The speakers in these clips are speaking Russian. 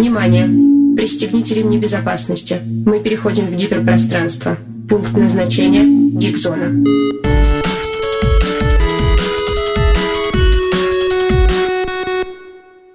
Внимание! Пристегните ремни безопасности. Мы переходим в гиперпространство. Пункт назначения – Гигзона.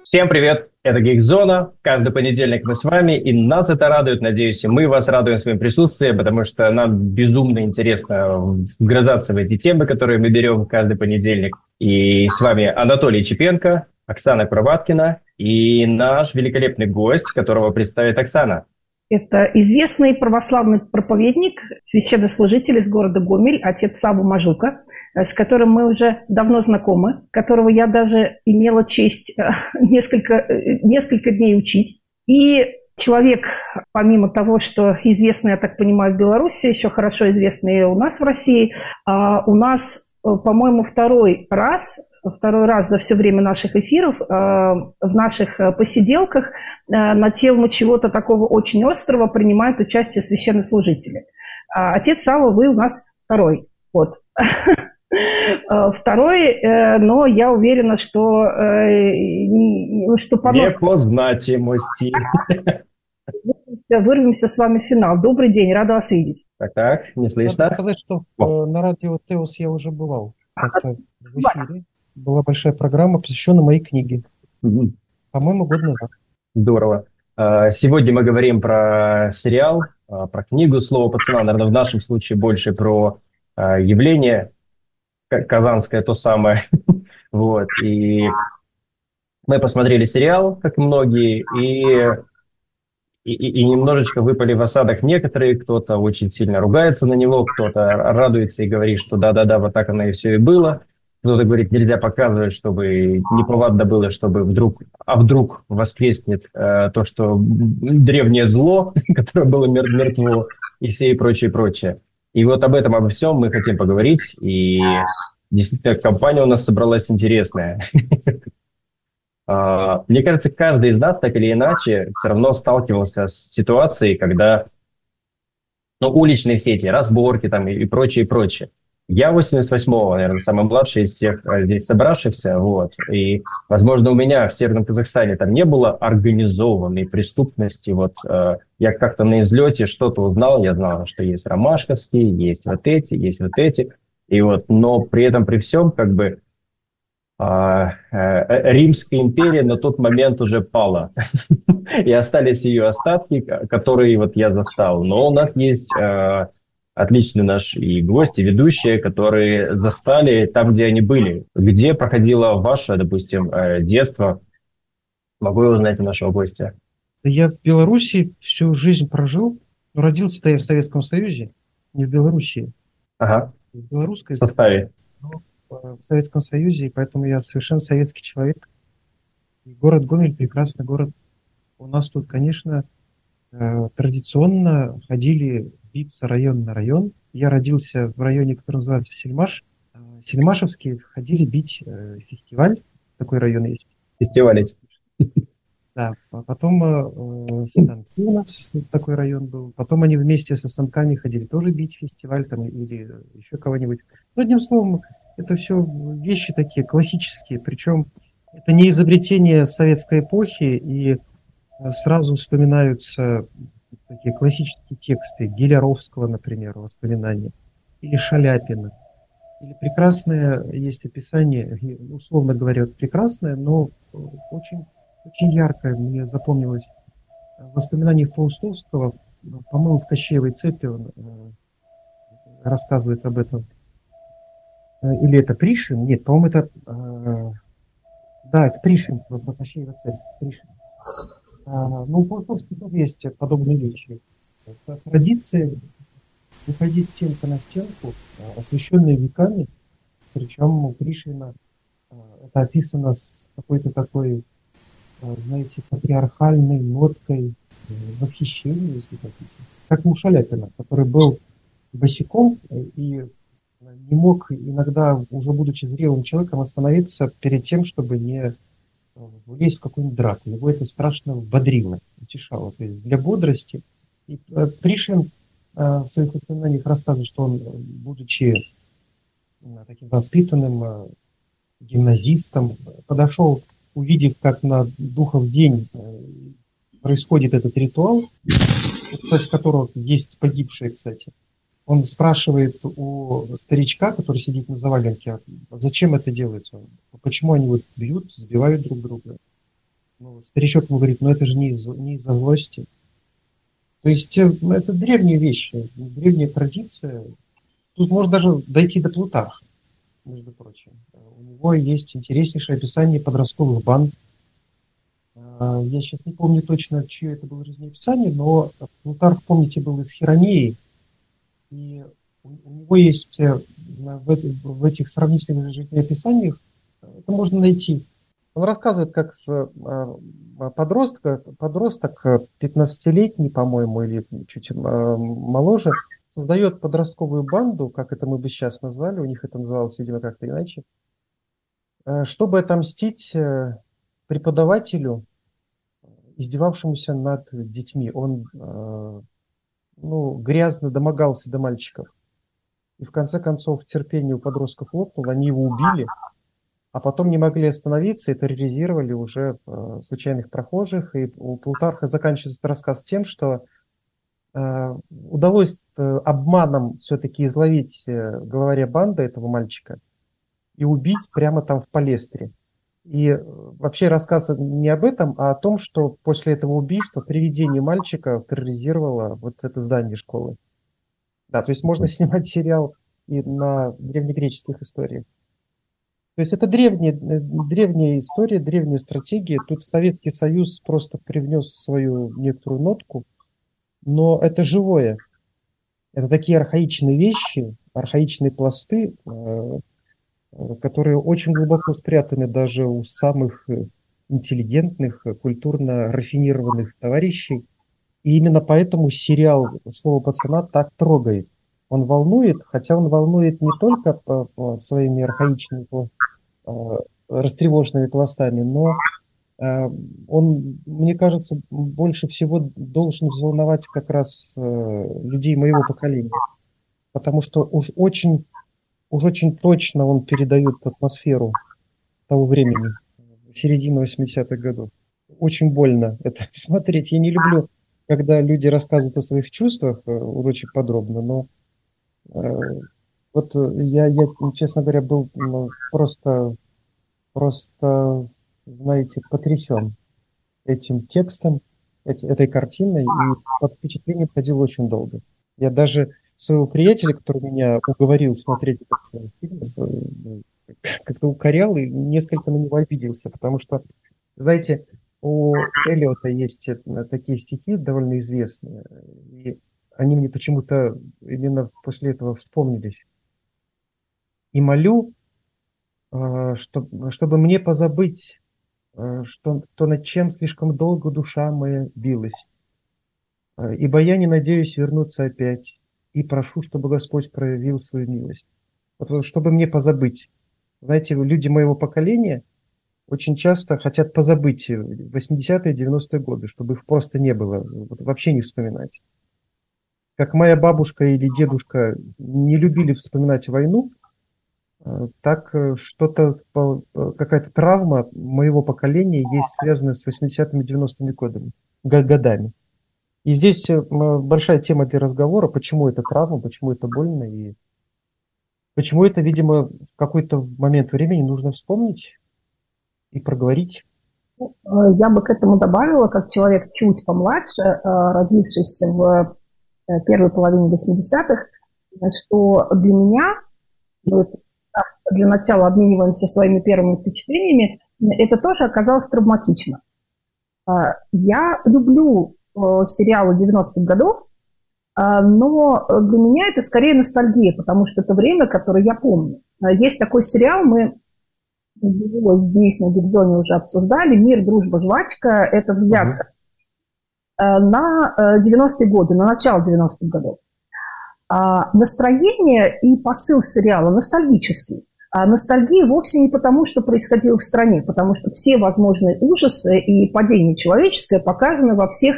Всем привет! Это Гигзона. Каждый понедельник мы с вами, и нас это радует, надеюсь, и мы вас радуем своим присутствием, потому что нам безумно интересно вгрызаться в эти темы, которые мы берем каждый понедельник. И с вами Анатолий Чепенко, Оксана Куроваткина и наш великолепный гость, которого представит Оксана. Это известный православный проповедник, священнослужитель из города Гомель, отец Саву Мажука, с которым мы уже давно знакомы, которого я даже имела честь э, несколько, э, несколько дней учить. И человек, помимо того, что известный, я так понимаю, в Беларуси, еще хорошо известный у нас в России, а у нас, э, по-моему, второй раз второй раз за все время наших эфиров, э, в наших э, посиделках э, на тему чего-то такого очень острого принимают участие священнослужители. А отец Сава, вы у нас второй. Вот. Второй, но я уверена, что, что по Не по значимости. Вырвемся, вырвемся с вами в финал. Добрый день, рада вас видеть. Так, так, не слышно. Надо сказать, что О. на радио Теос я уже бывал. А, в эфире была большая программа, посвященная моей книге. Угу. По-моему, год назад. Здорово. А, сегодня мы говорим про сериал, а, про книгу «Слово пацана». Наверное, в нашем случае больше про а, явление казанское, то самое. вот. И мы посмотрели сериал, как многие, и и, и, немножечко выпали в осадок некоторые, кто-то очень сильно ругается на него, кто-то радуется и говорит, что да-да-да, вот так оно и все и было. Кто-то говорит, нельзя показывать, чтобы неповадно было, чтобы вдруг, а вдруг воскреснет э, то, что древнее зло, которое было мер- мертво, и все и прочее, прочее. И вот об этом, обо всем мы хотим поговорить, и действительно компания у нас собралась интересная. А, мне кажется, каждый из нас так или иначе все равно сталкивался с ситуацией, когда ну, уличные сети, разборки там и прочее, прочее. Я 88-го, наверное, самый младший из всех э, здесь собравшихся, вот, и, возможно, у меня в Северном Казахстане там не было организованной преступности, вот, э, я как-то на излете что-то узнал, я знал, что есть ромашковские, есть вот эти, есть вот эти, и вот, но при этом, при всем, как бы, а, э, Римская империя на тот момент уже пала, и остались ее остатки, которые вот я застал, но у нас есть э, отличный наш и гость, и ведущие, которые застали там, где они были. Где проходило ваше, допустим, э, детство? Могу я узнать у нашего гостя? Я в Беларуси всю жизнь прожил. Родился-то я в Советском Союзе, не в Белоруссии. Ага. В белорусской составе. В Советском Союзе, и поэтому я совершенно советский человек. И город Гомель прекрасный город. У нас тут, конечно, э, традиционно ходили биться район на район. Я родился в районе, который называется Сельмаш. А, Сельмашевские ходили бить э, фестиваль. Такой район есть. Фестивалить. Да, потом э, станки у нас такой район был. Потом они вместе со станками ходили тоже бить фестиваль там или еще кого-нибудь. Ну, одним словом, это все вещи такие классические. Причем это не изобретение советской эпохи, и э, сразу вспоминаются такие классические тексты Геляровского, например, воспоминания, или Шаляпина. Или прекрасное есть описание, условно говоря, прекрасное, но очень, очень яркое мне запомнилось в воспоминаниях Паустовского, по-моему, в Кощеевой цепи он э, рассказывает об этом. Э, или это Пришвин? Нет, по-моему, это... Э, да, это Пришвин, Кощеева цепь. Пришвин. А, ну, у Паустовских тоже есть подобные вещи. Традиции выходить стенка на стенку, а, освещенные веками, причем у Пришвина а, это описано с какой-то такой, знаете, патриархальной ноткой э, восхищения, если хотите. Как у Шаляпина, который был босиком и не мог иногда, уже будучи зрелым человеком, остановиться перед тем, чтобы не влезть в какую-нибудь драку. Его это страшно бодрило, утешало. То есть для бодрости. И э, Пришвин э, в своих воспоминаниях рассказывает, что он, будучи э, таким воспитанным гимназистом, подошел, увидев, как на Духов день происходит этот ритуал, кстати, которого есть погибшие, кстати, он спрашивает у старичка, который сидит на заваленке, зачем это делается, почему они вот бьют, сбивают друг друга. Ну, старичок ему говорит, ну это же не из- не из-за злости. То есть э, это древние вещи, древняя традиция. Тут можно даже дойти до Плутарха, между прочим. У него есть интереснейшее описание подростковых банд. А, Я сейчас не помню точно, чье это было жизнеописание, но Плутарх, помните, был из Хиронеи, и у него есть э, в, эт- в этих сравнительных жизнеописаниях, э, это можно найти. Он рассказывает, как с, э, подростка, подросток, э, 15-летний, по-моему, или чуть моложе, создает подростковую банду, как это мы бы сейчас назвали, у них это называлось, видимо, как-то иначе, чтобы отомстить преподавателю, издевавшемуся над детьми. Он ну, грязно домогался до мальчиков. И в конце концов терпение у подростков лопнуло, они его убили, а потом не могли остановиться и терроризировали уже э, случайных прохожих. И у Плутарха заканчивается рассказ тем, что э, удалось э, обманом все-таки изловить э, главаря банды этого мальчика и убить прямо там в Палестре. И э, вообще рассказ не об этом, а о том, что после этого убийства привидение мальчика терроризировало вот это здание школы. Да, то есть можно снимать сериал и на древнегреческих историях. То есть это древняя, э, древняя история, древняя стратегия. Тут Советский Союз просто привнес свою некоторую нотку, но это живое. Это такие архаичные вещи, архаичные пласты, э, которые очень глубоко спрятаны даже у самых э, интеллигентных, э, культурно рафинированных товарищей. И именно поэтому сериал «Слово пацана» так трогает. Он волнует, хотя он волнует не только по, по своими архаичными, по, э, растревоженными пластами, но э, он, мне кажется, больше всего должен взволновать как раз э, людей моего поколения. Потому что уж очень, уж очень точно он передает атмосферу того времени, середины 80-х годов. Очень больно это смотреть. Я не люблю, когда люди рассказывают о своих чувствах э, уж очень подробно, но э, вот я, я, честно говоря, был ну, просто, просто, знаете, потрясен этим текстом, эти- этой картиной, и под впечатлением ходил очень долго. Я даже своего приятеля, который меня уговорил смотреть этот э, фильм, э, как-то укорял и несколько на него обиделся, потому что, знаете, у Эллиота есть э, такие стихи довольно известные, и они мне почему-то именно после этого вспомнились. И молю, чтоб- чтобы мне позабыть, что, то, над чем слишком долго душа моя билась. Ибо я не надеюсь вернуться опять, и прошу, чтобы Господь проявил свою милость. Вот, чтобы мне позабыть. Знаете, люди моего поколения очень часто хотят позабыть 80-е, 90-е годы, чтобы их просто не было, вот вообще не вспоминать. Как моя бабушка или дедушка не любили вспоминать войну, э, так э, что-то, э, какая-то травма моего поколения есть связанная с 80-ми, 90-ми годами, го- годами. И здесь э, большая тема для разговора, почему это травма, почему это больно и почему это, видимо, в какой-то момент времени нужно вспомнить и проговорить. Э, Я бы к этому добавила, как человек чуть помладше, э, родившийся в первой половине 80-х, э, что для меня, так, для начала обмениваемся своими первыми впечатлениями, это тоже оказалось травматично. Я люблю сериалы 90-х годов, э, но для меня это скорее ностальгия, потому что это время, которое я помню. Э, Есть такой сериал, мы его здесь на Гибзоне уже обсуждали. Мир, дружба, жвачка – это взгляд на э, 90-е годы, на начало 90-х годов. А Настроение и посыл сериала ностальгический. А ностальгия вовсе не потому, что происходило в стране, потому что все возможные ужасы и падение человеческое показаны во всех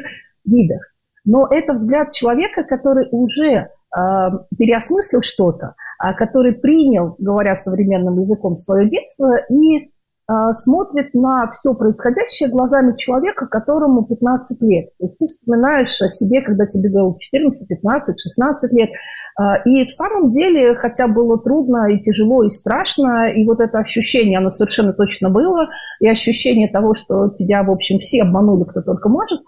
видах. Но это взгляд человека, который уже э, переосмыслил что-то, а который принял, говоря современным языком, свое детство и э, смотрит на все происходящее глазами человека, которому 15 лет. То есть ты вспоминаешь о себе, когда тебе было 14, 15, 16 лет. Э, и в самом деле, хотя было трудно и тяжело, и страшно, и вот это ощущение, оно совершенно точно было, и ощущение того, что тебя, в общем, все обманули, кто только может,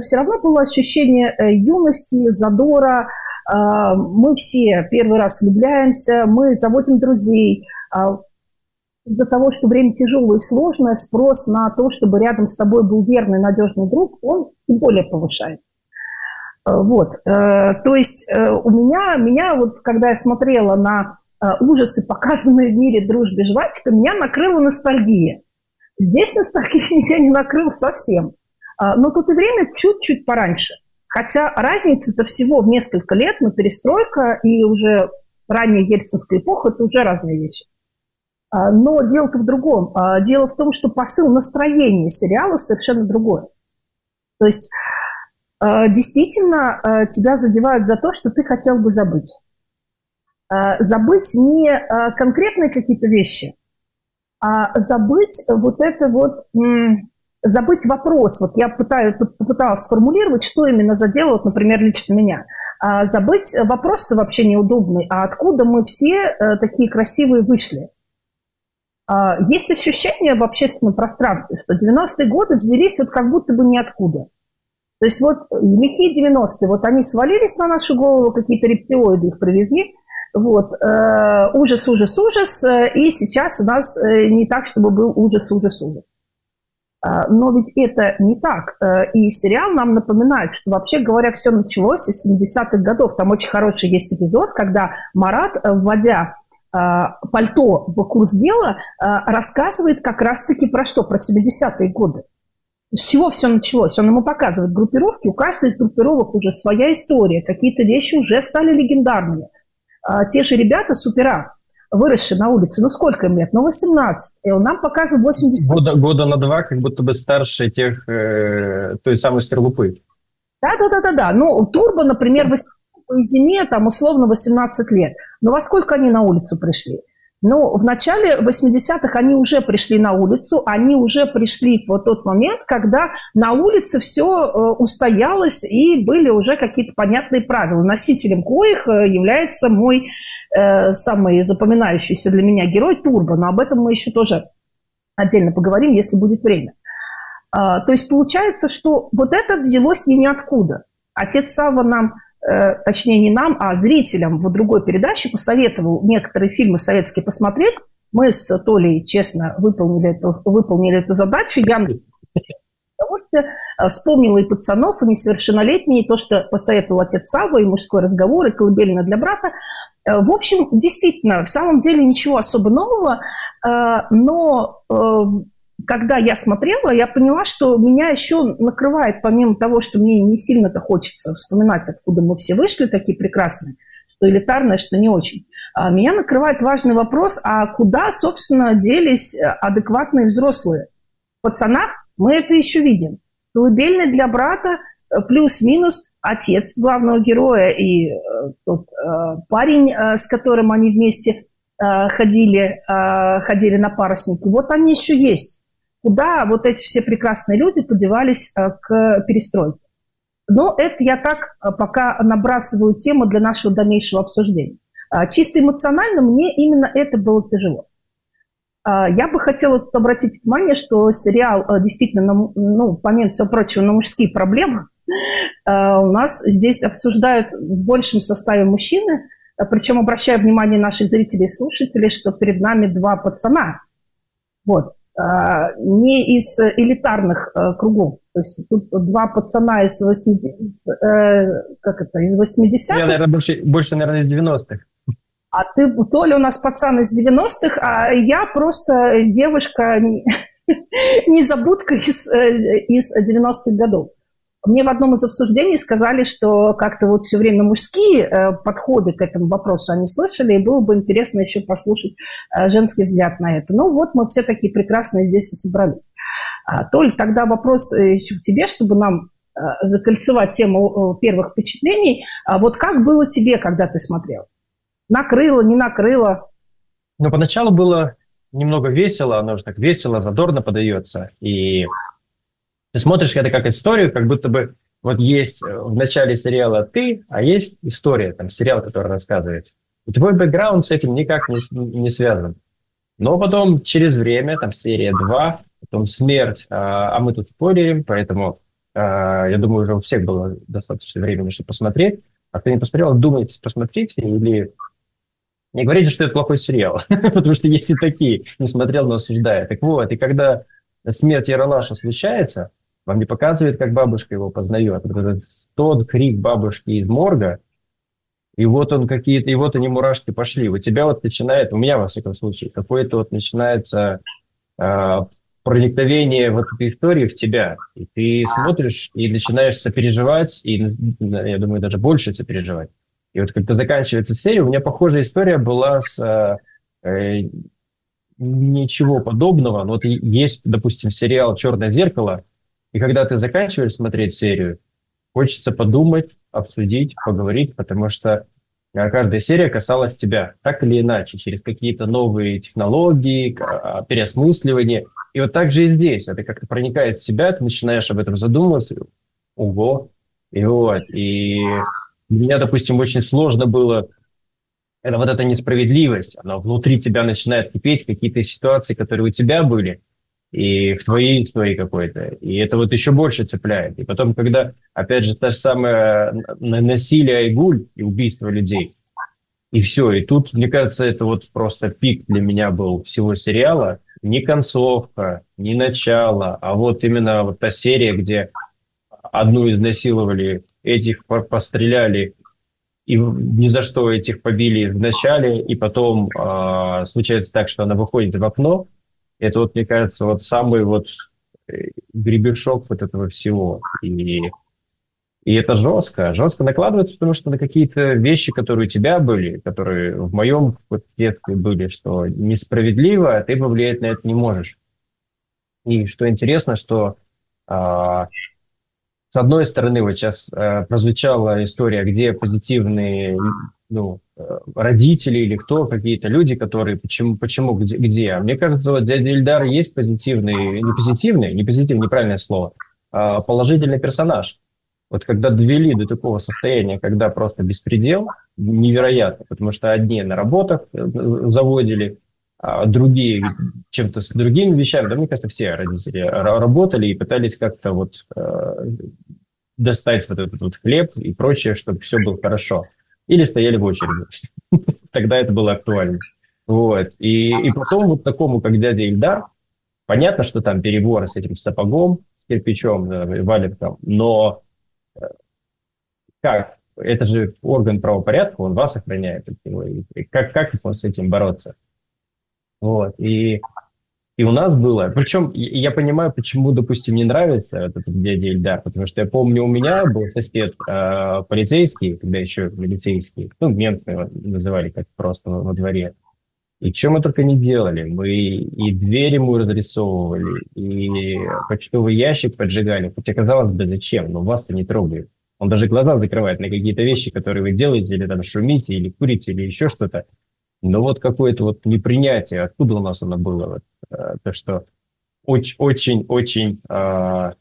все равно было ощущение э, юности, задора, э, мы все первый раз влюбляемся, мы заводим друзей, из-за того, что время тяжелое и сложное, спрос на то, чтобы рядом с тобой был верный, надежный друг, он тем более повышается. Э, вот, то есть у меня, меня вот, когда я смотрела на ужасы, показанные в мире дружбы жвачка, меня накрыла ностальгия. Здесь ностальгия меня не накрыла совсем. Но тут и время чуть-чуть пораньше. Хотя разница-то всего в несколько лет, но перестройка и уже ранняя ельцинская эпоха – это уже разные вещи. А, но дело-то в другом. А, дело в том, что посыл настроения сериала совершенно другой. То есть а, действительно тебя задевают за то, что ты хотел бы забыть. Забыть не конкретные какие-то вещи, а забыть вот это вот, забыть вопрос. Вот я пытаюсь, попыталась сформулировать, что именно задело, вот, например, лично меня. Забыть вопрос-то вообще неудобный. А откуда мы все э, такие красивые вышли? А, есть ощущение в общественном пространстве, что 90-е годы взялись вот как будто бы ниоткуда. То есть вот лихие 90-е, вот они свалились на нашу голову, какие-то рептилоиды их привезли, вот, э, ужас, ужас, ужас, э, и сейчас у нас э, не так, чтобы был ужас, ужас, ужас. А, но ведь это не так. Э, и сериал нам напоминает, что вообще говоря, все началось из 70-х годов. Там очень хороший есть эпизод, когда Марат, вводя а, пальто в курс дела рассказывает как раз-таки про что? Про 70-е годы. С чего все началось? Он ему показывает группировки, у каждой из группировок уже своя история, какие-то вещи уже стали легендарными. А, те же ребята, супера, выросшие на улице, ну сколько им лет? Ну 18. И он нам показывает 80... Года, года на два, как будто бы старше тех, э, той самой скорлупы. Да-да-да-да-да. Ну, Турбо, например, по зиме там условно 18 лет. Но во сколько они на улицу пришли? Ну, в начале 80-х они уже пришли на улицу, они уже пришли в тот момент, когда на улице все э, устоялось и были уже какие-то понятные правила. Носителем коих э, является мой э, самый запоминающийся для меня герой Турбо, но об этом мы еще тоже отдельно поговорим, если будет время. А, то есть получается, что вот это взялось не ниоткуда. Отец Сава нам Э, точнее не нам, а зрителям в другой передаче посоветовал некоторые фильмы советские посмотреть. Мы с Толей, честно, выполнили эту, выполнили эту задачу. Я удовольствие э, вспомнила и пацанов, и несовершеннолетние, и то, что посоветовал отец Сава, и мужской разговор, и колыбельно для брата. Э, в общем, действительно, в самом деле ничего особо нового, но когда я смотрела, я поняла, что меня еще накрывает, помимо того, что мне не сильно-то хочется вспоминать, откуда мы все вышли, такие прекрасные, что элитарное, что не очень. А меня накрывает важный вопрос, а куда, собственно, делись э, адекватные взрослые? В мы это еще видим. Колыбельный для брата э, плюс-минус отец главного героя и э, тот э, парень, э, с которым они вместе ходили, ходили на парусники. Вот они еще есть куда вот эти все прекрасные люди подевались к перестройке. Но это я так пока набрасываю тему для нашего дальнейшего обсуждения. А, чисто эмоционально мне именно это было тяжело. А, я бы хотела обратить внимание, что сериал действительно, ну, помимо всего прочего, на мужские проблемы, у нас здесь обсуждают в большем составе мужчины, причем обращаю внимание наших зрителей и слушателей, что перед нами два пацана. Вот. А, не из элитарных э, кругов. То есть тут два пацана из 80 э, как это, из 80-х. Я, наверное, больше, больше, наверное, из 90-х. А ты, Толя, у нас пацан из 90-х, а я просто девушка, незабудка из, э, из 90-х годов. Мне в одном из обсуждений сказали, что как-то вот все время мужские э, подходы к этому вопросу они слышали, и было бы интересно еще послушать э, женский взгляд на это. Ну вот мы все такие прекрасные здесь и собрались. А, Толь, тогда вопрос э, еще к тебе, чтобы нам закольцевать тему первых впечатлений. А вот как было тебе, когда ты смотрел? Накрыло, не накрыло? Ну, поначалу было немного весело, оно же так весело, задорно подается. И ты смотришь это как историю, как будто бы вот есть э, в начале сериала ты, а есть история, там сериал, который рассказывается. И твой бэкграунд с этим никак не, не связан. Но потом через время, там серия 2, потом смерть, а, а мы тут спорим, поэтому а, я думаю, уже у всех было достаточно времени, чтобы посмотреть. А кто не посмотрел, думайте, посмотрите или не говорите, что это плохой сериал, потому что есть и такие, не смотрел, но осуждаю. Так вот, и когда смерть Яралаша случается, вам не показывает, как бабушка его познает. Вот этот тот крик бабушки из морга, и вот он какие-то, и вот они мурашки пошли. У тебя вот начинает, у меня во всяком случае, какое-то вот начинается э, проникновение вот этой истории в тебя. И ты смотришь и начинаешь сопереживать, и, я думаю, даже больше сопереживать. И вот когда заканчивается серия, у меня похожая история была с э, э ничего подобного. Но вот есть, допустим, сериал «Черное зеркало», и когда ты заканчиваешь смотреть серию, хочется подумать, обсудить, поговорить, потому что э, каждая серия касалась тебя, так или иначе, через какие-то новые технологии, а, переосмысливание. И вот так же и здесь. Это как-то проникает в себя, ты начинаешь об этом задумываться. Ого! И вот. И для меня, допустим, очень сложно было это вот эта несправедливость, она внутри тебя начинает кипеть, какие-то ситуации, которые у тебя были, и в твоей истории какой-то. И это вот еще больше цепляет. И потом, когда, опять же, та же самая насилие Айгуль и убийство людей, и все. И тут, мне кажется, это вот просто пик для меня был всего сериала. Не концовка, не начало, а вот именно вот та серия, где одну изнасиловали, этих постреляли, и ни за что этих побили в и потом э, случается так, что она выходит в окно, это вот, мне кажется, вот самый вот э, гребешок вот этого всего. И, и это жестко. Жестко накладывается, потому что на какие-то вещи, которые у тебя были, которые в моем вот детстве были, что несправедливо, а ты повлиять на это не можешь. И что интересно, что а, с одной стороны, вот сейчас э, прозвучала история, где позитивные ну, родители или кто, какие-то люди, которые почему, почему где, где. А мне кажется, вот дядя Ильдар есть позитивный, не позитивный, не позитивный, неправильное слово, а положительный персонаж. Вот когда довели до такого состояния, когда просто беспредел, невероятно, потому что одни на работах э, заводили, а другие чем-то с другими вещами, да, мне кажется, все родители работали и пытались как-то вот э, достать вот этот вот хлеб и прочее, чтобы все было хорошо. Или стояли в очереди. Тогда это было актуально. Вот. И, и потом вот такому, как дядя Ильдар, понятно, что там переборы с этим сапогом, с кирпичом, да, валиком, но э, как? Это же орган правопорядка, он вас охраняет. Как, как с этим бороться? Вот. И, и у нас было, причем я понимаю, почему, допустим, не нравится этот дядя Ильдар, потому что я помню, у меня был сосед э, полицейский, когда еще милицейский, ну, мент называли как просто во, во дворе. И что мы только не делали. Мы и двери ему разрисовывали, и почтовый ящик поджигали. Хотя, казалось бы, зачем? Но вас-то не трогают. Он даже глаза закрывает на какие-то вещи, которые вы делаете, или там шумите, или курите, или еще что-то. Но вот какое-то вот непринятие, откуда у нас оно было, вот, то, что очень-очень-очень э,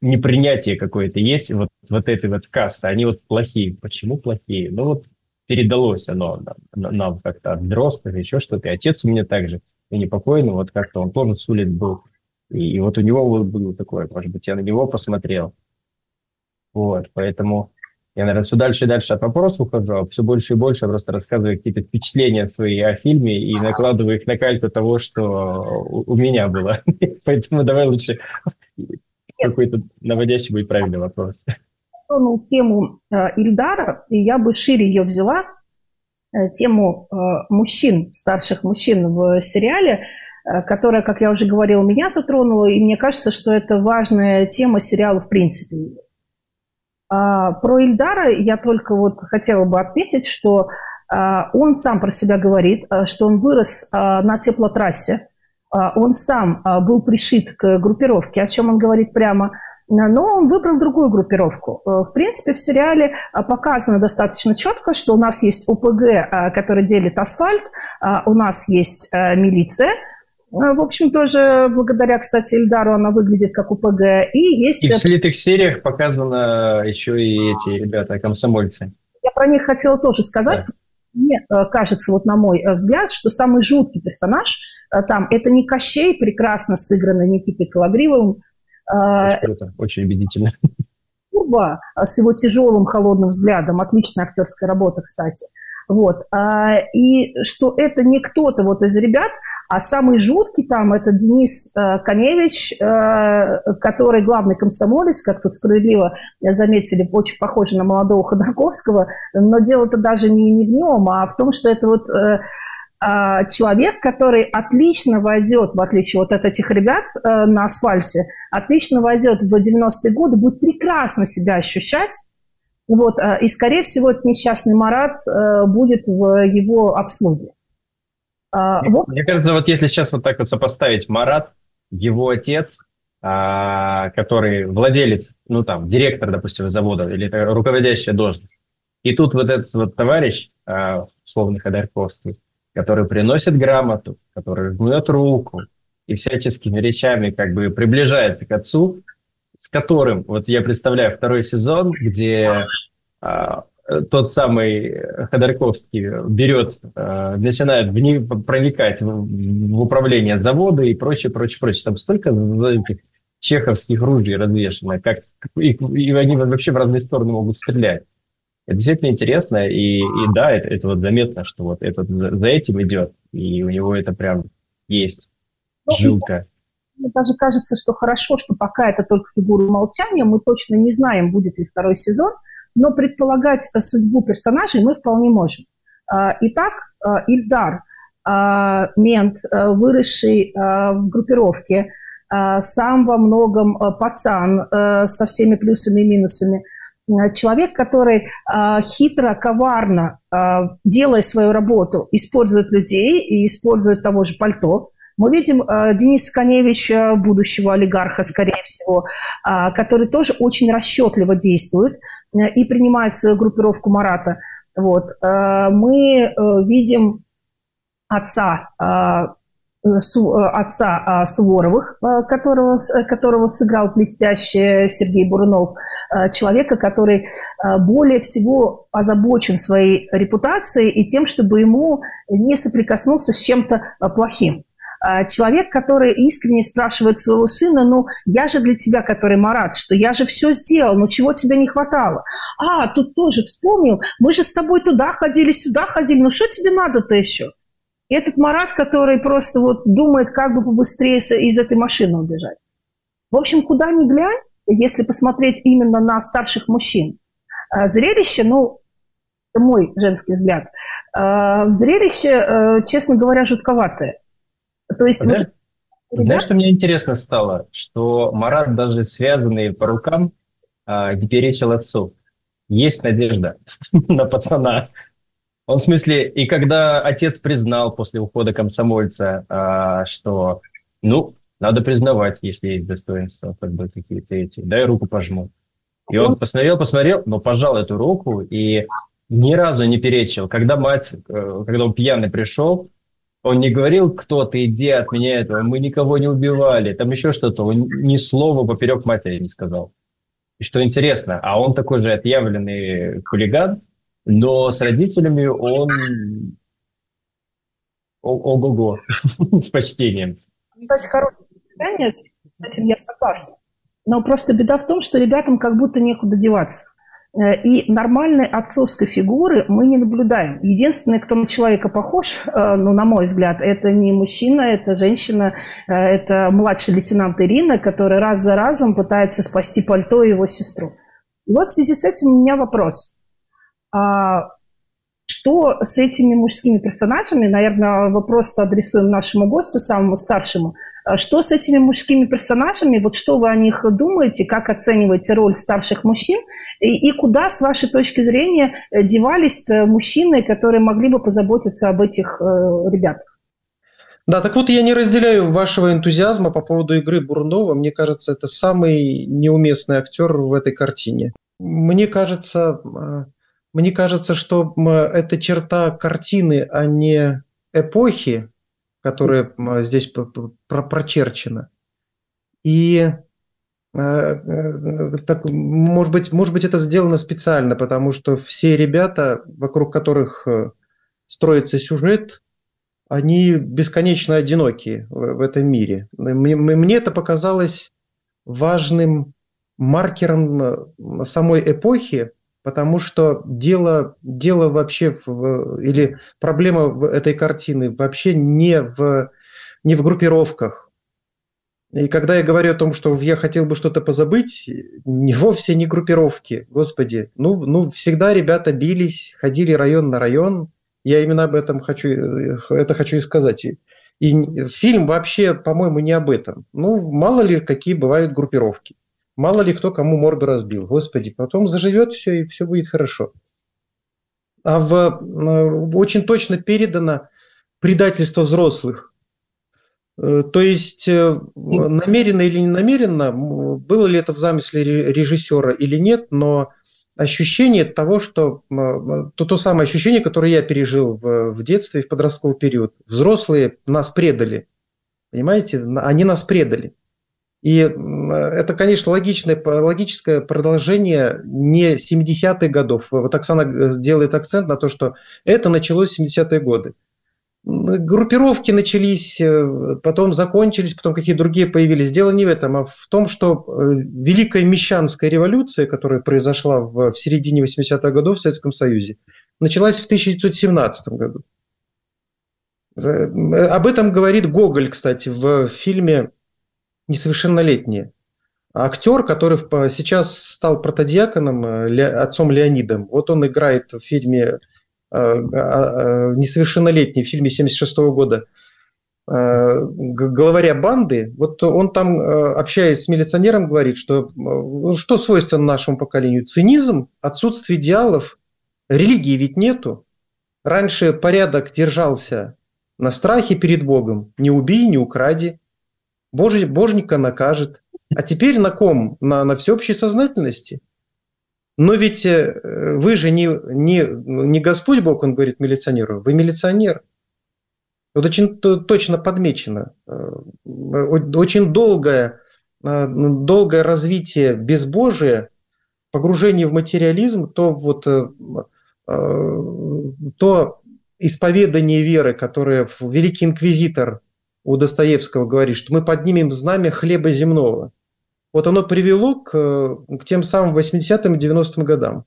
непринятие какое-то есть вот, вот этой вот касты, они вот плохие. Почему плохие? Ну вот передалось оно нам, нам как-то от взрослых, еще что-то. И отец у меня также, и непокойный, вот как-то он тоже сулит был. И, и вот у него вот было такое, может быть, я на него посмотрел. Вот, поэтому я, наверное, все дальше и дальше от вопроса ухожу, а все больше и больше просто рассказываю какие-то впечатления свои о фильме и накладываю их на кальку того, что у, меня было. Поэтому давай лучше какой-то наводящий будет правильный вопрос. Тронул тему э, Ильдара, и я бы шире ее взяла, э, тему э, мужчин, старших мужчин в сериале, которая, как я уже говорила, меня затронула, и мне кажется, что это важная тема сериала в принципе. А, про Ильдара я только вот хотела бы отметить, что а, он сам про себя говорит, а, что он вырос на теплотрассе, он сам был пришит к группировке, о чем он говорит прямо. но он выбрал другую группировку. В принципе, в сериале показано достаточно четко, что у нас есть ОПГ, который делит асфальт, у нас есть милиция, в общем, тоже благодаря, кстати, Эльдару она выглядит как УПГ. И есть... И в слитых сериях показано еще и эти ребята, комсомольцы. Я про них хотела тоже сказать. Да. Мне э, кажется, вот на мой э, взгляд, что самый жуткий персонаж э, там это не Кощей, прекрасно сыгранный Никитой Калагривым. Очень круто, очень убедительно. Курба с его тяжелым холодным взглядом, отличная актерская работа, кстати. Вот. И что это не кто-то вот из ребят, а самый жуткий там это Денис э, Коневич, э, который главный комсомолец, как тут справедливо заметили, очень похож на молодого Ходорковского, но дело-то даже не, не в нем, а в том, что это вот э, э, человек, который отлично войдет, в отличие вот от этих ребят э, на асфальте, отлично войдет в 90-е годы, будет прекрасно себя ощущать, вот, э, и, скорее всего, этот несчастный Марат э, будет в его обслуге. А, вот. Мне кажется, вот если сейчас вот так вот сопоставить Марат, его отец, а, который владелец, ну там, директор, допустим, завода или руководящая должность, и тут вот этот вот товарищ, а, условно Ходорковский, который приносит грамоту, который жмет руку и всяческими речами как бы приближается к отцу, с которым, вот я представляю второй сезон, где тот самый Ходорковский берет, э, начинает в, проникать в, управление завода и прочее, прочее, прочее. Там столько этих чеховских ружей развешено, как и, и они вообще в разные стороны могут стрелять. Это действительно интересно, и, и да, это, это вот заметно, что вот этот за этим идет, и у него это прям есть ну, жилка. Мне даже кажется, что хорошо, что пока это только фигура молчания, мы точно не знаем, будет ли второй сезон – но предполагать судьбу персонажей мы вполне можем. А, итак, а, Ильдар, а, мент, выросший в группировке, сам во многом пацан со всеми плюсами и минусами, человек, который хитро, коварно, делая свою работу, использует людей и использует того же пальто, мы видим э, Дениса Коневича, будущего олигарха, скорее всего, э, который тоже очень расчетливо действует э, и принимает свою группировку Марата. Вот. Э, мы э, видим отца э, отца Суворовых, которого, которого сыграл блестяще Сергей Бурунов, человека, который более всего озабочен своей репутацией и тем, чтобы ему не соприкоснуться с чем-то плохим. А, человек, который искренне спрашивает своего сына, ну, я же для тебя, который Марат, что я же все сделал, ну, чего тебе не хватало? А, тут тоже вспомнил, мы же с тобой туда ходили, сюда ходили, ну, что тебе надо-то еще? И этот Марат, который просто вот думает, как бы побыстрее из этой машины убежать. В общем, куда ни глянь, если посмотреть именно на старших мужчин, а, зрелище, ну, это мой женский взгляд, а, зрелище, э, честно говоря, жутковатое. То есть Знаешь, вы... знаешь, что мне интересно стало? Что Марат даже связанный по рукам а, не перечил отцу. Есть надежда на пацана. Он в смысле, и когда отец признал после ухода комсомольца, а, что, ну, надо признавать, если есть достоинства, как бы какие-то эти, дай руку пожму. И он посмотрел, посмотрел, но пожал эту руку и ни разу не перечил. Когда мать, э, когда он пьяный пришел, он не говорил, кто ты, иди от меня этого, мы никого не убивали, там еще что-то. Он ни слова поперек матери не сказал. И что интересно, а он такой же отъявленный хулиган, но с родителями он ого-го, с почтением. Кстати, хорошее замечание, с этим я согласна. Но просто беда в том, что ребятам как будто некуда деваться. Э, и нормальной отцовской фигуры мы не наблюдаем. Единственный, кто на человека похож, э, ну, на мой взгляд, это не мужчина, это женщина, э, это младший лейтенант Ирина, которая раз за разом пытается спасти пальто и его сестру. И вот в связи с этим у меня вопрос. А что с этими мужскими персонажами, наверное, вопрос адресуем нашему гостю, самому старшему – что с этими мужскими персонажами? Вот что вы о них думаете? Как оцениваете роль старших мужчин? И, и куда, с вашей точки зрения, э, девались мужчины, которые могли бы позаботиться об этих э, ребятах? Да, так вот я не разделяю вашего энтузиазма по поводу игры Бурнова. Мне кажется, это самый неуместный актер в этой картине. Мне кажется, э, мне кажется, что это черта картины, а не эпохи, которая здесь прочерчена. И э, э, так, может, быть, может быть, это сделано специально, потому что все ребята, вокруг которых строится сюжет, они бесконечно одинокие в, этом мире. Мне, мне это показалось важным маркером э, самой эпохи, потому что дело, дело вообще, в, или проблема этой картины вообще не в, не в группировках. И когда я говорю о том, что я хотел бы что-то позабыть, не вовсе не группировки, господи. Ну, ну, всегда ребята бились, ходили район на район, я именно об этом хочу, это хочу и сказать. И фильм вообще, по-моему, не об этом. Ну, мало ли, какие бывают группировки. Мало ли кто кому морду разбил. Господи, потом заживет все, и все будет хорошо. А в, э, очень точно передано предательство взрослых. Э, то есть намеренно или не намеренно, было ли это в замысле режиссера или нет, но ощущение того, что то, то самое ощущение, которое я пережил в, в детстве и в подростковый период. Взрослые нас предали. Понимаете? Они нас предали. И это, конечно, логичное, логическое продолжение не 70-х годов. Вот Оксана э, делает акцент на то, что это началось в 70-е годы группировки начались, э, потом закончились, потом какие другие появились. Дело не в этом, а в том, что э, Великая Мещанская революция, которая произошла в, середине 80-х годов в Советском Союзе, началась в 1917 году. Об этом говорит Гоголь, кстати, в фильме «Несовершеннолетние». Актер, который сейчас стал протодиаконом, отцом Леонидом, вот он играет в фильме Э, а, э, несовершеннолетний в фильме 76 года э, главаря банды, вот он там, общаясь с милиционером, говорит, что ну, что свойственно нашему поколению? Цинизм, отсутствие идеалов, религии ведь нету. Раньше порядок держался на страхе перед Богом. Не убей, не укради. Божий, божника накажет. А теперь на ком? На, на всеобщей сознательности. Но ведь э, вы же не, не, не Господь Бог, он говорит милиционеру, вы милиционер. Вот очень точно подмечено. Э, очень долгое, э, долгое развитие безбожия, погружение в материализм, то вот то исповедание веры, которое Великий Инквизитор у Достоевского говорит, что мы поднимем знамя хлеба земного – вот оно привело к, к тем самым 80-м и 90-м годам.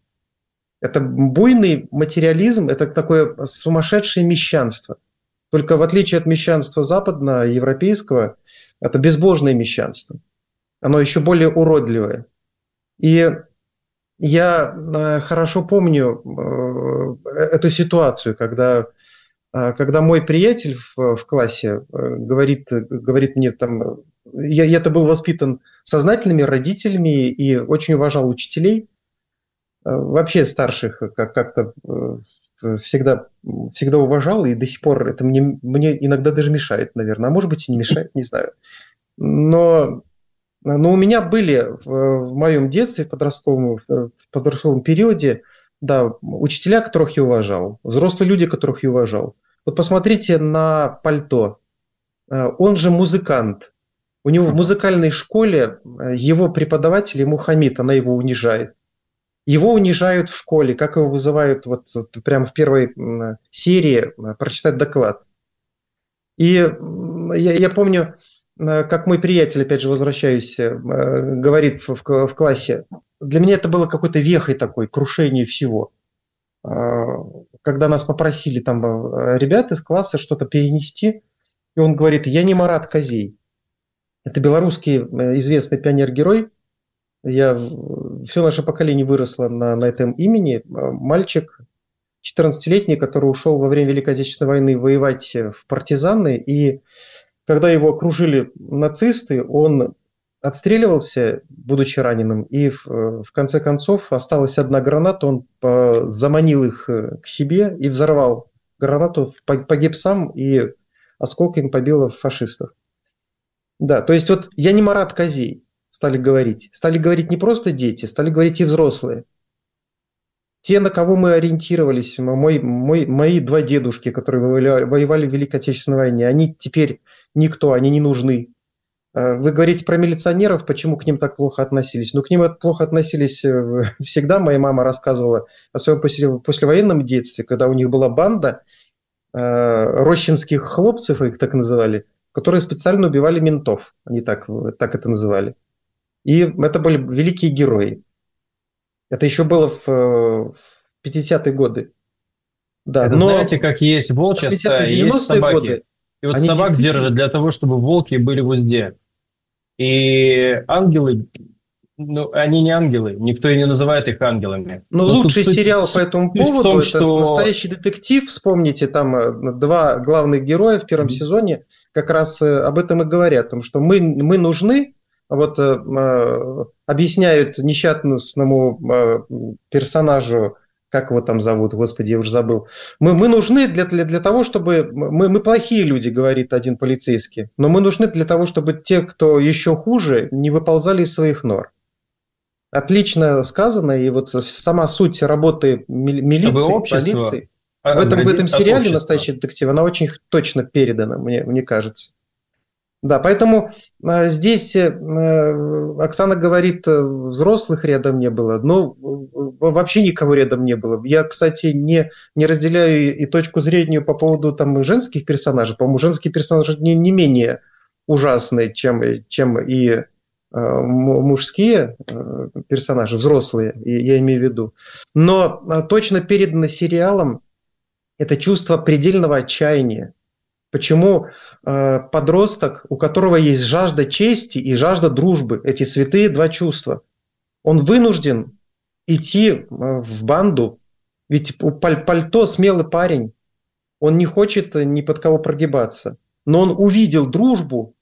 Это буйный материализм, это такое сумасшедшее мещанство. Только в отличие от мещанства западноевропейского, это безбожное мещанство. Оно еще более уродливое. И я э, хорошо помню э, эту ситуацию, когда, э, когда мой приятель в, в классе говорит, говорит мне там, я, я-то был воспитан сознательными родителями и очень уважал учителей, э, вообще старших как- как-то э, всегда, всегда уважал, и до сих пор это мне, мне иногда даже мешает, наверное. А может быть и не мешает, не знаю. Но, но у меня были в, в моем детстве, в подростковом, в подростковом периоде, да, учителя, которых я уважал, взрослые люди, которых я уважал. Вот посмотрите на пальто. Э, он же музыкант. У него в музыкальной школе э, его преподаватель, ему хамит, она его унижает. Его унижают в школе, как его вызывают вот прямо в первой серии э, прочитать доклад. И я, я помню, как мой приятель, опять же, возвращаюсь, говорит в, в, в классе, для меня это было какой-то вехой такой, крушение всего. Когда нас попросили там ребят из класса что-то перенести, и он говорит, я не Марат Козей, это белорусский э, известный пионер-герой. Я, все наше поколение выросло на, на этом имени. Э, мальчик 14-летний, который ушел во время Великой Отечественной войны воевать в партизаны. И когда его окружили нацисты, он отстреливался, будучи раненым, и в, э, в конце концов осталась одна граната, он заманил их к себе и взорвал гранату, погиб сам и осколками побила фашистов. Да, то есть вот я не Марат Козей, стали говорить. Стали говорить не просто дети, стали говорить и взрослые. Те, на кого мы ориентировались, мой, мой, мои два дедушки, которые воевали, воевали в Великой Отечественной войне, они теперь никто, они не нужны. Э, вы говорите про милиционеров, почему к ним так плохо относились? Ну, к ним плохо относились э, всегда. Моя мама рассказывала о своем после, послевоенном детстве, когда у них была банда э, рощинских хлопцев, их так называли, которые специально убивали ментов. Они так, так это называли. И это были великие герои. Это еще было в, в 50-е годы. Да, это но знаете, как есть волчья стая, есть собаки. Годы, и вот собак действительно... держат для того, чтобы волки были в узде. И ангелы, ну, они не ангелы, никто и не называет их ангелами. Ну, лучший суть, сериал по этому поводу том, это что... настоящий детектив. Вспомните, там э, два главных героя в первом mm-hmm. сезоне как раз э, об этом и говорят, о том, что мы, мы нужны, вот э, э, объясняют несчастному э, персонажу, как его там зовут, господи, я уже забыл. Мы, мы нужны для, для, для того, чтобы... Мы, мы плохие люди, говорит один полицейский, но мы нужны для того, чтобы те, кто еще хуже, не выползали из своих нор. Отлично сказано, и вот сама суть работы милиции, общество... полиции в этом, в этом сериале «Настоящий детектив» она очень точно передана, мне, мне кажется. Да, поэтому э, здесь э, Оксана говорит, э, взрослых рядом не было, но вообще никого рядом не было. Я, кстати, не, не разделяю и точку зрения по поводу там, женских персонажей. По-моему, женские персонажи не, не менее ужасные, чем, чем и э, мужские э, персонажи, взрослые, я имею в виду. Но точно передано сериалом это чувство предельного отчаяния, Почему э, подросток, у которого есть жажда чести и жажда дружбы, эти святые два чувства, он вынужден идти э, в банду, ведь паль пальто смелый парень, он не хочет ни под кого прогибаться, но он увидел дружбу,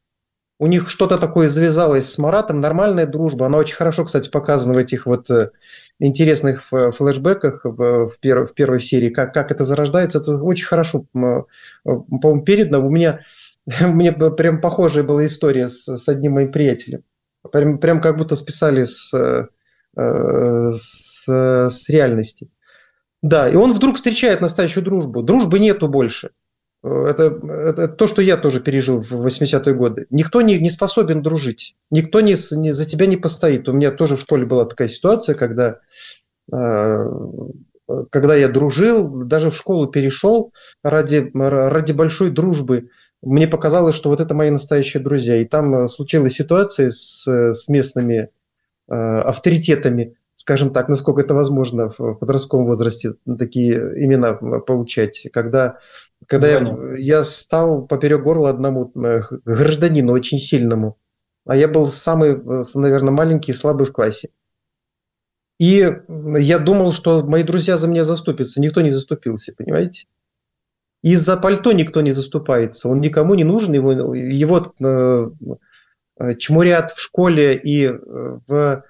у них что-то такое завязалось с Маратом, нормальная дружба. Она очень хорошо, кстати, показана в этих вот э, интересных флешбеках в, перв, в первой серии, как, как это зарождается. Это очень хорошо, э, по-моему, передано. У меня, мне прям похожая была история с, с одним моим приятелем. Прям, прям как будто списали с, э, с, с реальности. Да, и он вдруг встречает настоящую дружбу. Дружбы нету больше. Это, это то, что я тоже пережил в 80-е годы. Никто не, не способен дружить. Никто не, не, за тебя не постоит. У меня тоже в школе была такая ситуация, когда, э, когда я дружил, даже в школу перешел ради, ради большой дружбы. Мне показалось, что вот это мои настоящие друзья. И там случилась ситуация с, с местными э, авторитетами, скажем так, насколько это возможно в подростковом возрасте такие имена получать, когда, когда я, я стал поперек горла одному э, гражданину очень сильному, а я был самый, э, наверное, маленький и слабый в классе. И я думал, что мои друзья за меня заступятся. Никто не заступился, понимаете? Из-за пальто никто не заступается. Он никому не нужен. Его, его э, чмурят в школе и в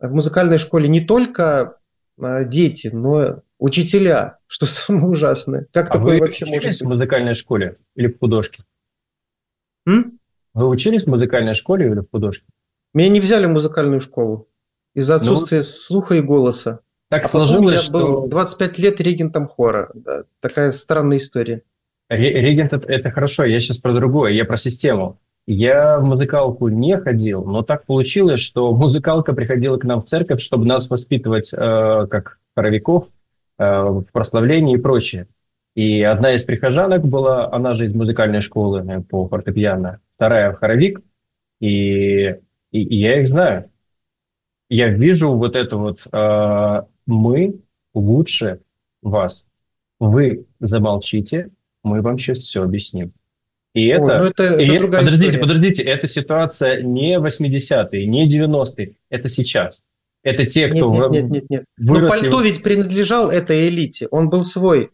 в музыкальной школе не только дети, но учителя, что самое ужасное. Как а такое вы вообще может быть? в музыкальной школе или в художке? М? Вы учились в музыкальной школе или в художке? Меня не взяли в музыкальную школу из-за ну отсутствия ну, слуха и голоса. Так а сложилось, что... был 25 лет регентом хора. Да, такая странная история. Регент это, это хорошо, я сейчас про другое, я про систему. Я в музыкалку не ходил, но так получилось, что музыкалка приходила к нам в церковь, чтобы нас воспитывать э, как хоровиков в прославлении и прочее. И одна из прихожанок была, она же из музыкальной школы э, по фортепиано, вторая хоровик, и, и, и я их знаю. Я вижу вот это вот э, «мы лучше вас». Вы замолчите, мы вам сейчас все объясним. И это, Ой, ну это, это и подождите, история. подождите, эта ситуация не 80-е, не 90-е, это сейчас. Это те, кто... Нет, нет, нет, нет. нет. Но Пальто ведь принадлежал этой элите, он был свой.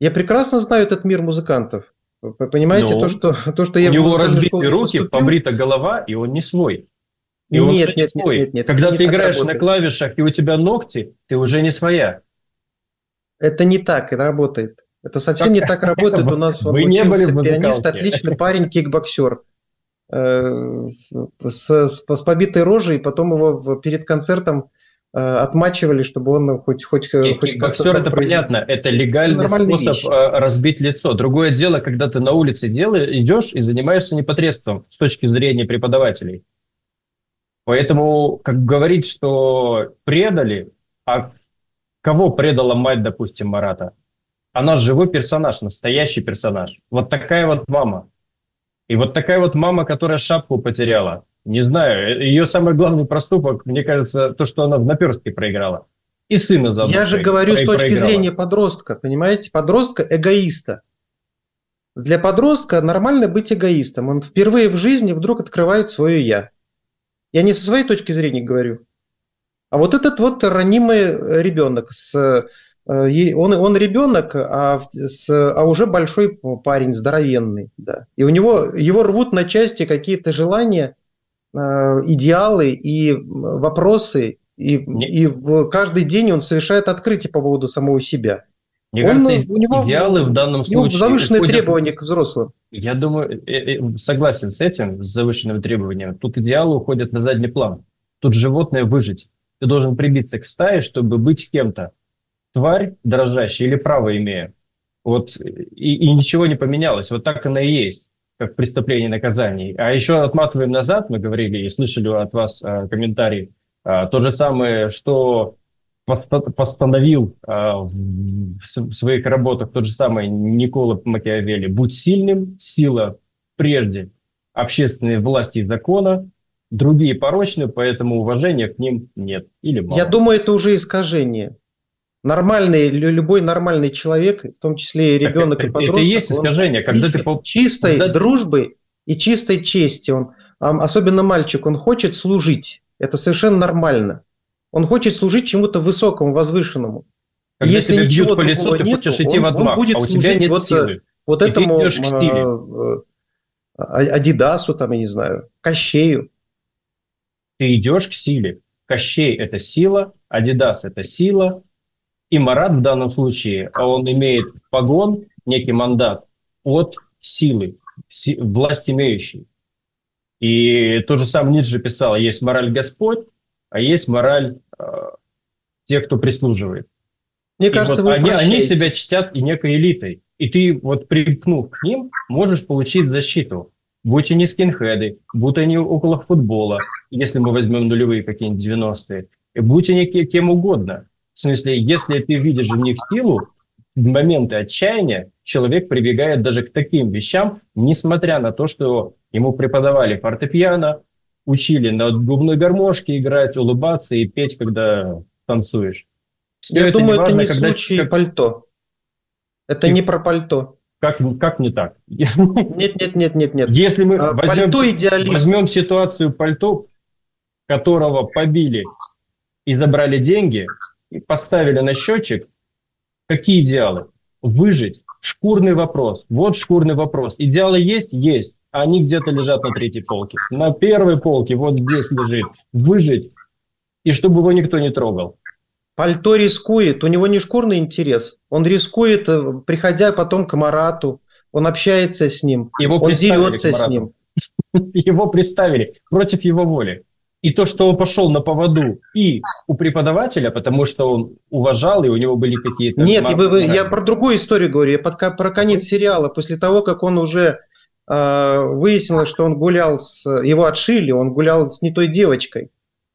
Я прекрасно знаю этот мир музыкантов. Вы понимаете, ну, то, что, то, что я У него разбиты руки, поступил... побрита голова, и он не свой. И нет, он нет, нет, свой. нет, нет. Когда ты играешь работает. на клавишах, и у тебя ногти, ты уже не своя. Это не так это работает. Это совсем не так работает. У нас Вы не были учился пианист, отличный парень, кикбоксер. Э, с, с, с побитой рожей, потом его перед концертом э, отмачивали, чтобы он хоть, хоть, Нет, хоть как-то... это понятно, это легальный способ вещи. Э, разбить лицо. Другое дело, когда ты на улице делаешь, идешь и занимаешься непотребством с точки зрения преподавателей. Поэтому, как говорить, что предали, а кого предала мать, допустим, Марата? Она живой персонаж, настоящий персонаж. Вот такая вот мама. И вот такая вот мама, которая шапку потеряла, не знаю, ее самый главный проступок, мне кажется, то, что она в наперстке проиграла. И сына заодно Я же говорю с точки проиграла. зрения подростка, понимаете? Подростка эгоиста. Для подростка нормально быть эгоистом. Он впервые в жизни вдруг открывает свое «я». Я не со своей точки зрения говорю. А вот этот вот ранимый ребенок с Э, он, он ребенок, а, с, а уже большой парень, здоровенный. Да. И у него его рвут на части какие-то желания, э, идеалы и вопросы. И, и в каждый день он совершает открытие по поводу самого себя. Мне он, кажется, у него, идеалы в данном случае... завышенные уходят... требования к взрослым. Я думаю, э, согласен с этим, с завышенными требованиями. Тут идеалы уходят на задний план. Тут животное выжить. Ты должен прибиться к стае, чтобы быть кем-то тварь дрожащая или право имея. Вот, и, и ничего не поменялось. Вот так оно и есть, как преступление и наказание. А еще отматываем назад, мы говорили и слышали от вас а, комментарий, а, то же самое, что постановил а, в своих работах тот же самый Никола Макиавелли. Будь сильным, сила прежде общественной власти и закона, другие порочны, поэтому уважения к ним нет или мало. Я думаю, это уже искажение нормальный, любой нормальный человек, в том числе и ребенок, это, и подросток, это и есть искажение, когда ты чистой когда... дружбы и чистой чести, он, особенно мальчик, он хочет служить, это совершенно нормально. Он хочет служить чему-то высокому, возвышенному. Когда если ничего по лицу, ты нет, идти он, он будет а служить нет вот, силы. вот этому э, Адидасу, там, я не знаю, Кощею. Ты идешь к силе. Кощей – это сила, Адидас – это сила, и Марат в данном случае, а он имеет погон, некий мандат от силы, власть имеющей. И тот же сам Ницше писал, есть мораль Господь, а есть мораль э, тех, кто прислуживает. Мне и кажется, вот они, они себя чтят и некой элитой. И ты, вот примкнув к ним, можешь получить защиту. Будь они скинхеды, будь они около футбола, если мы возьмем нулевые какие-нибудь 90-е, будь они кем угодно. В смысле, если ты видишь в них силу, в моменты отчаяния человек прибегает даже к таким вещам, несмотря на то, что ему преподавали фортепиано, учили на губной гармошке играть, улыбаться и петь, когда танцуешь. Все Я это думаю, не важно, это не когда, случай как... пальто. Это и... не про пальто. Как, как не так? Нет, нет, нет, нет, нет. Если мы а, возьмем, возьмем ситуацию пальто, которого побили и забрали деньги, и поставили на счетчик, какие идеалы? Выжить. Шкурный вопрос. Вот шкурный вопрос. Идеалы есть? Есть. Они где-то лежат на третьей полке. На первой полке вот здесь лежит. Выжить. И чтобы его никто не трогал. Пальто рискует. У него не шкурный интерес. Он рискует, э, приходя потом к Марату. Он общается с ним. Его он дерется с ним. Его представили против его воли. И то, что он пошел на поводу и у преподавателя, потому что он уважал, и у него были какие-то... Нет, вы, вы, я про другую историю говорю, я под, про конец сериала, после того, как он уже э, выяснилось, что он гулял с... Его отшили, он гулял с не той девочкой.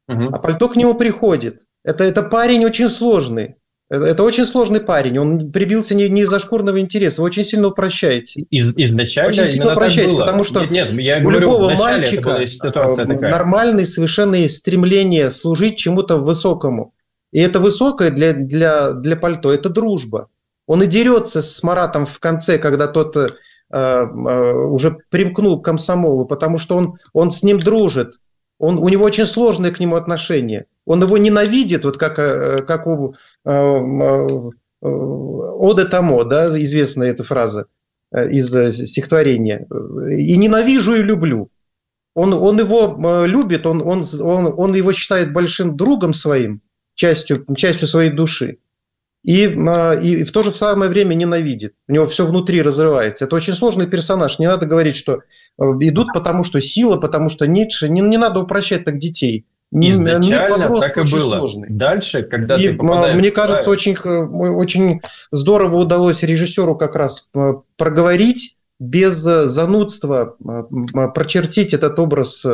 Угу. А пальто к нему приходит. Это, это парень очень сложный. Это, это очень сложный парень. Он прибился не, не из-за шкурного интереса. Вы очень сильно упрощаете. Из, изначально очень сильно упрощаете, потому что нет, нет, я у говорю, любого мальчика а, нормальное совершенно есть стремление служить чему-то высокому. И это высокое для, для, для пальто – это дружба. Он и дерется с Маратом в конце, когда тот э, э, уже примкнул к комсомолу, потому что он, он с ним дружит. Он, у него очень сложные к нему отношения. Он его ненавидит, вот как, э, как у э, э, Ода Тамо, да, известная эта фраза из стихотворения. «И ненавижу, и люблю». Он, он его любит, он, он, он, он его считает большим другом своим, частью, частью своей души. и, и в то же самое время ненавидит. У него все внутри разрывается. Это очень сложный персонаж. Не надо говорить, что идут потому, что сила, потому что Ницше. Не, не надо упрощать так детей. Изначально так и было. Сложный. Дальше, когда и, ты попадаешь... Мне кажется, очень, очень здорово удалось режиссеру как раз проговорить без занудства, прочертить этот образ,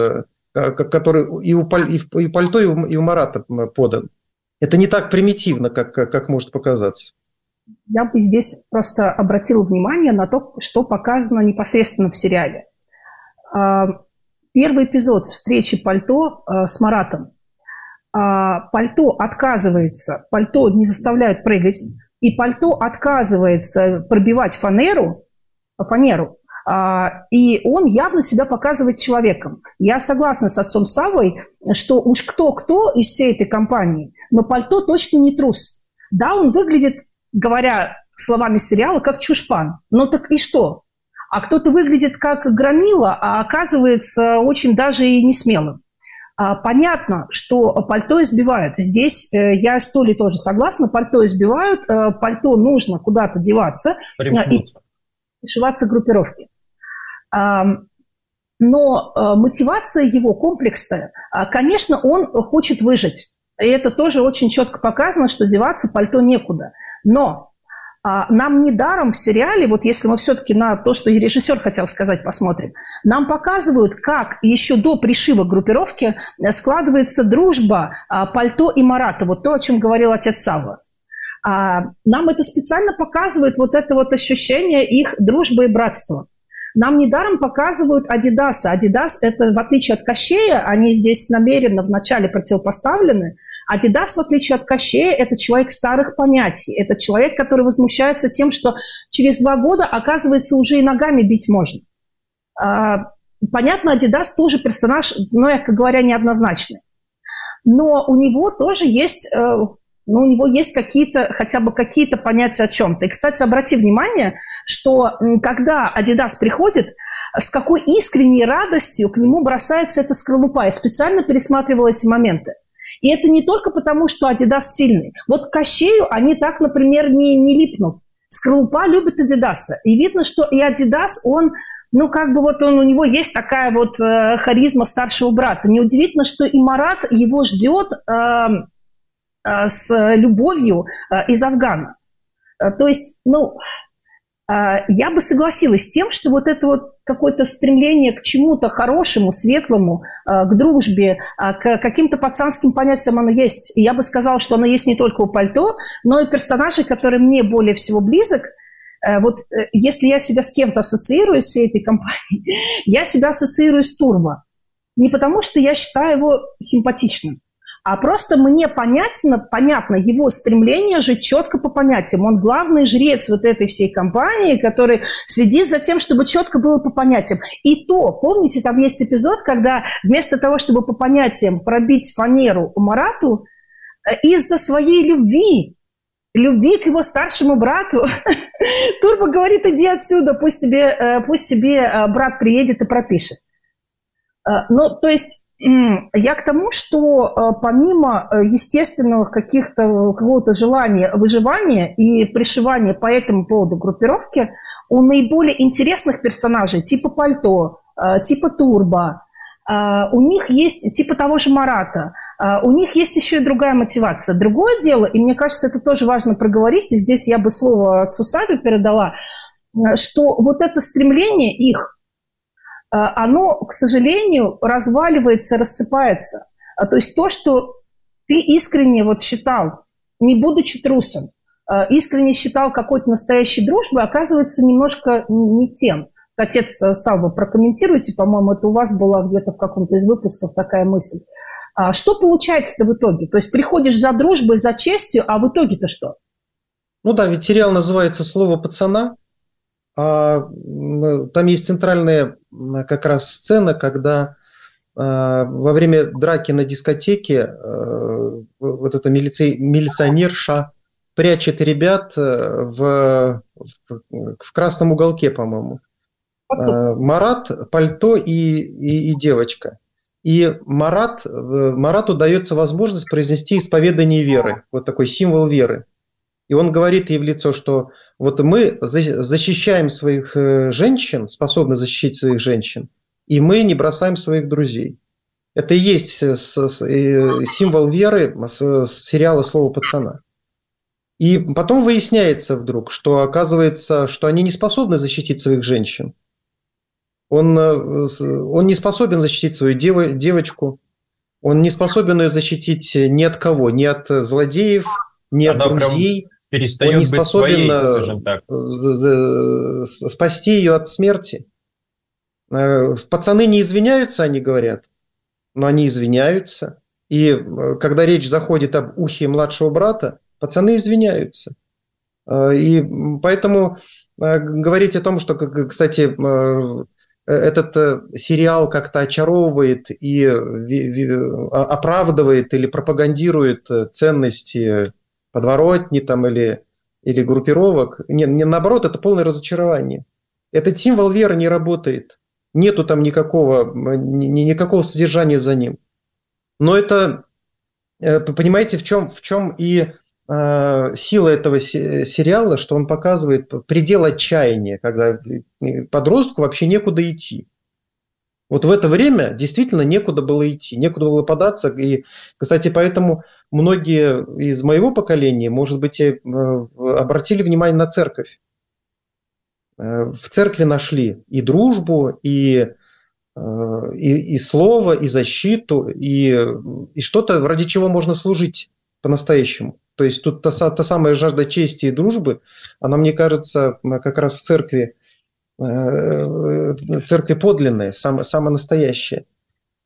который и у, и у Пальто, и у, и у Марата подан. Это не так примитивно, как, как может показаться. Я бы здесь просто обратила внимание на то, что показано непосредственно в сериале. А, первый эпизод встречи Пальто а, с Маратом. А, Пальто отказывается, Пальто не заставляют прыгать, и Пальто отказывается пробивать фанеру, фанеру, и он явно себя показывает человеком. Я согласна с отцом Савой, что уж кто-кто из всей этой компании, но Пальто точно не трус. Да, он выглядит, говоря словами сериала, как чушпан. Но так и что? А кто-то выглядит как громила, а оказывается очень даже и не смелым. Понятно, что пальто избивают. Здесь э, я с Толей тоже согласна. Пальто избивают, э, пальто нужно куда-то деваться и пришиваться группировки. Но э, мотивация его комплексная. Конечно, он хочет выжить. И это тоже очень четко показано, что деваться пальто некуда. Но а, нам не даром в сериале, вот если мы все-таки на то, что и режиссер хотел сказать, посмотрим, нам показывают, как еще до пришива группировки э, складывается дружба а, пальто и Марата, вот то, о чем говорил отец Савва. А, нам это специально показывает вот это вот ощущение их дружбы и братства. Нам недаром показывают Адидаса. Адидас – это, в отличие от Кощея, они здесь намеренно вначале противопоставлены. Адидас, в отличие от Кощея, это человек старых понятий. Это человек, который возмущается тем, что через два года, оказывается, уже и ногами бить можно. А, понятно, Адидас тоже персонаж, ну, мягко говоря, неоднозначный. Но у него тоже есть э, ну, у него есть какие-то, хотя бы какие-то понятия о чем-то. И, кстати, обрати внимание, что когда Adidas приходит, с какой искренней радостью к нему бросается эта скорлупа. Я специально пересматривала эти моменты. И это не только потому, что Adidas сильный. Вот к Кощею они так, например, не, не липнут. Скорлупа любит Адидаса. И видно, что и Адидас, он, ну, как бы вот он, у него есть такая вот э, харизма старшего брата. Неудивительно, что и Марат его ждет э, Э, с любовью э, из Афгана. Э, то есть, ну, я бы согласилась с тем, что вот это вот какое-то стремление к чему-то хорошему, светлому, к дружбе, к каким-то пацанским понятиям оно есть. И я бы сказала, что оно есть не только у Пальто, но и персонажи, который мне более всего близок. Вот если я себя с кем-то ассоциирую, с этой компанией, я себя ассоциирую с Турбо. Не потому, что я считаю его симпатичным, а просто мне понятно, понятно его стремление жить четко по понятиям. Он главный жрец вот этой всей компании, который следит за тем, чтобы четко было по понятиям. И то, помните, там есть эпизод, когда вместо того, чтобы по понятиям пробить фанеру Марату, э, из-за своей любви, любви к его старшему брату, Турбо говорит, иди отсюда, пусть себе, э, пусть себе э, брат приедет и пропишет. Ну, то есть я к тому, что э, помимо э, естественного каких-то какого-то желания выживания и пришивания по этому поводу группировки, у наиболее интересных персонажей, типа Пальто, э, типа Турбо, у них есть, типа того же Марата, у них есть еще и другая мотивация. Другое дело, и мне кажется, это тоже важно проговорить, и здесь я бы слово отцу Саве передала, что вот это стремление их Э, оно, к сожалению, разваливается, рассыпается. А, то есть то, что ты искренне вот считал, не будучи трусом, э, искренне считал какой-то настоящей дружбой, оказывается немножко не тем. Отец э, Савва, прокомментируйте, по-моему, это у вас была где-то в каком-то из выпусков такая мысль. А что получается-то в итоге? То есть приходишь за дружбой, за честью, а в итоге-то что? Ну да, ведь сериал называется «Слово пацана», там есть центральная как раз сцена, когда а, во время драки на дискотеке а, вот эта милици... милиционерша прячет ребят э, в, в, в красном уголке, по-моему. Марат, пальто и, и, и девочка. И Марат, Марату дается возможность произнести исповедание веры, вот такой символ веры. И он говорит ей в лицо, что вот мы защищаем своих э, женщин, способны защитить своих женщин, и мы не бросаем своих друзей. Это и есть э, символ веры с сериала «Слово пацана». И потом выясняется вдруг, что оказывается, что они не способны защитить своих женщин. Он, э, он не способен защитить свою дев, девочку, он не спасобен ее защитить ни от кого, ни от злодеев, ни Она от друзей. Он не способен своей, э, спасти ее от смерти. Пацаны не извиняются, они говорят но они извиняются. И э, когда речь заходит об ухе младшего брата, пацаны извиняются. Э, и поэтому э, говорить о том, что, кстати, этот сериал как-то очаровывает и оправдывает или пропагандирует ценности подворотни там, или, или группировок. Не, не наоборот, это полное разочарование. Этот символ веры не работает нету там никакого, никакого содержания за ним. Но это, э, понимаете, в чем, в чем и э, сила этого сериала, что он показывает предел отчаяния, когда подростку вообще некуда идти. Вот в это время действительно некуда было идти, некуда было податься. И, кстати, поэтому многие из моего поколения, может быть, э, обратили внимание на церковь. Э, в церкви нашли и дружбу, и, э, и, и слово, и защиту, и, и что-то, ради чего можно служить по-настоящему. То есть тут та, та самая жажда чести и дружбы, она, мне кажется, как раз в церкви, церкви подлинная, самая, самая настоящая.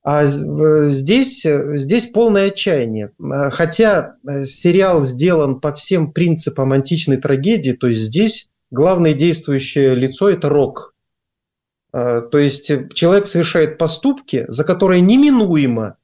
А здесь, здесь полное отчаяние. Хотя сериал сделан по всем принципам античной трагедии, то есть здесь главное действующее лицо – это рок. А, то есть человек совершает поступки, за которые неминуемо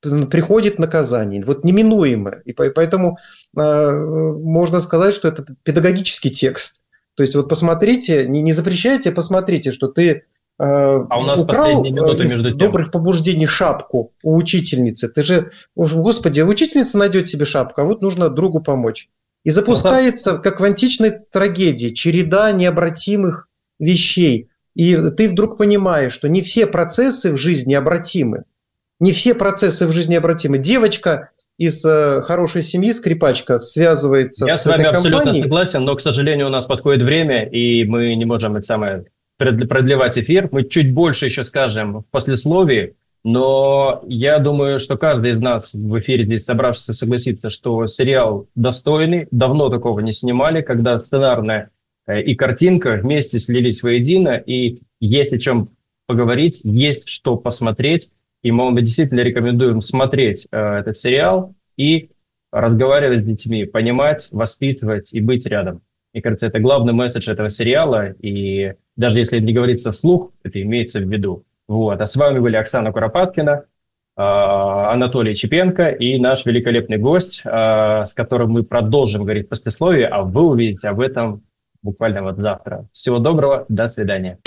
приходит наказание. Вот неминуемо. И поэтому а, можно сказать, что это педагогический текст. То есть вот посмотрите, не, не запрещайте, а посмотрите, что ты а, а у нас украл из добрых побуждений шапку у учительницы. Ты же, господи, учительница найдет себе шапку, а вот нужно другу помочь. И запускается, как в античной трагедии, череда необратимых вещей. И ты вдруг понимаешь, что не все процессы в жизни обратимы. Не все процессы в жизни обратимы. Девочка из э, хорошей семьи, скрипачка, связывается Я с, с вами этой абсолютно компанией. согласен, но, к сожалению, у нас подходит время, и мы не можем это самое продлевать эфир. Мы чуть больше еще скажем в послесловии. Но я думаю, что каждый из нас в эфире здесь собравшийся согласится, что сериал достойный, давно такого не снимали, когда сценарная э, и картинка вместе слились воедино, и есть о чем поговорить, есть что посмотреть, и мы действительно рекомендуем смотреть э, этот сериал и разговаривать с детьми, понимать, воспитывать и быть рядом. Мне кажется, это главный месседж этого сериала, и даже если не говорится вслух, это имеется в виду. Вот. А с вами были Оксана Куропаткина, а, Анатолий Чепенко и наш великолепный гость, а, с которым мы продолжим говорить послесловие, а вы увидите об этом буквально вот завтра. Всего доброго, до свидания.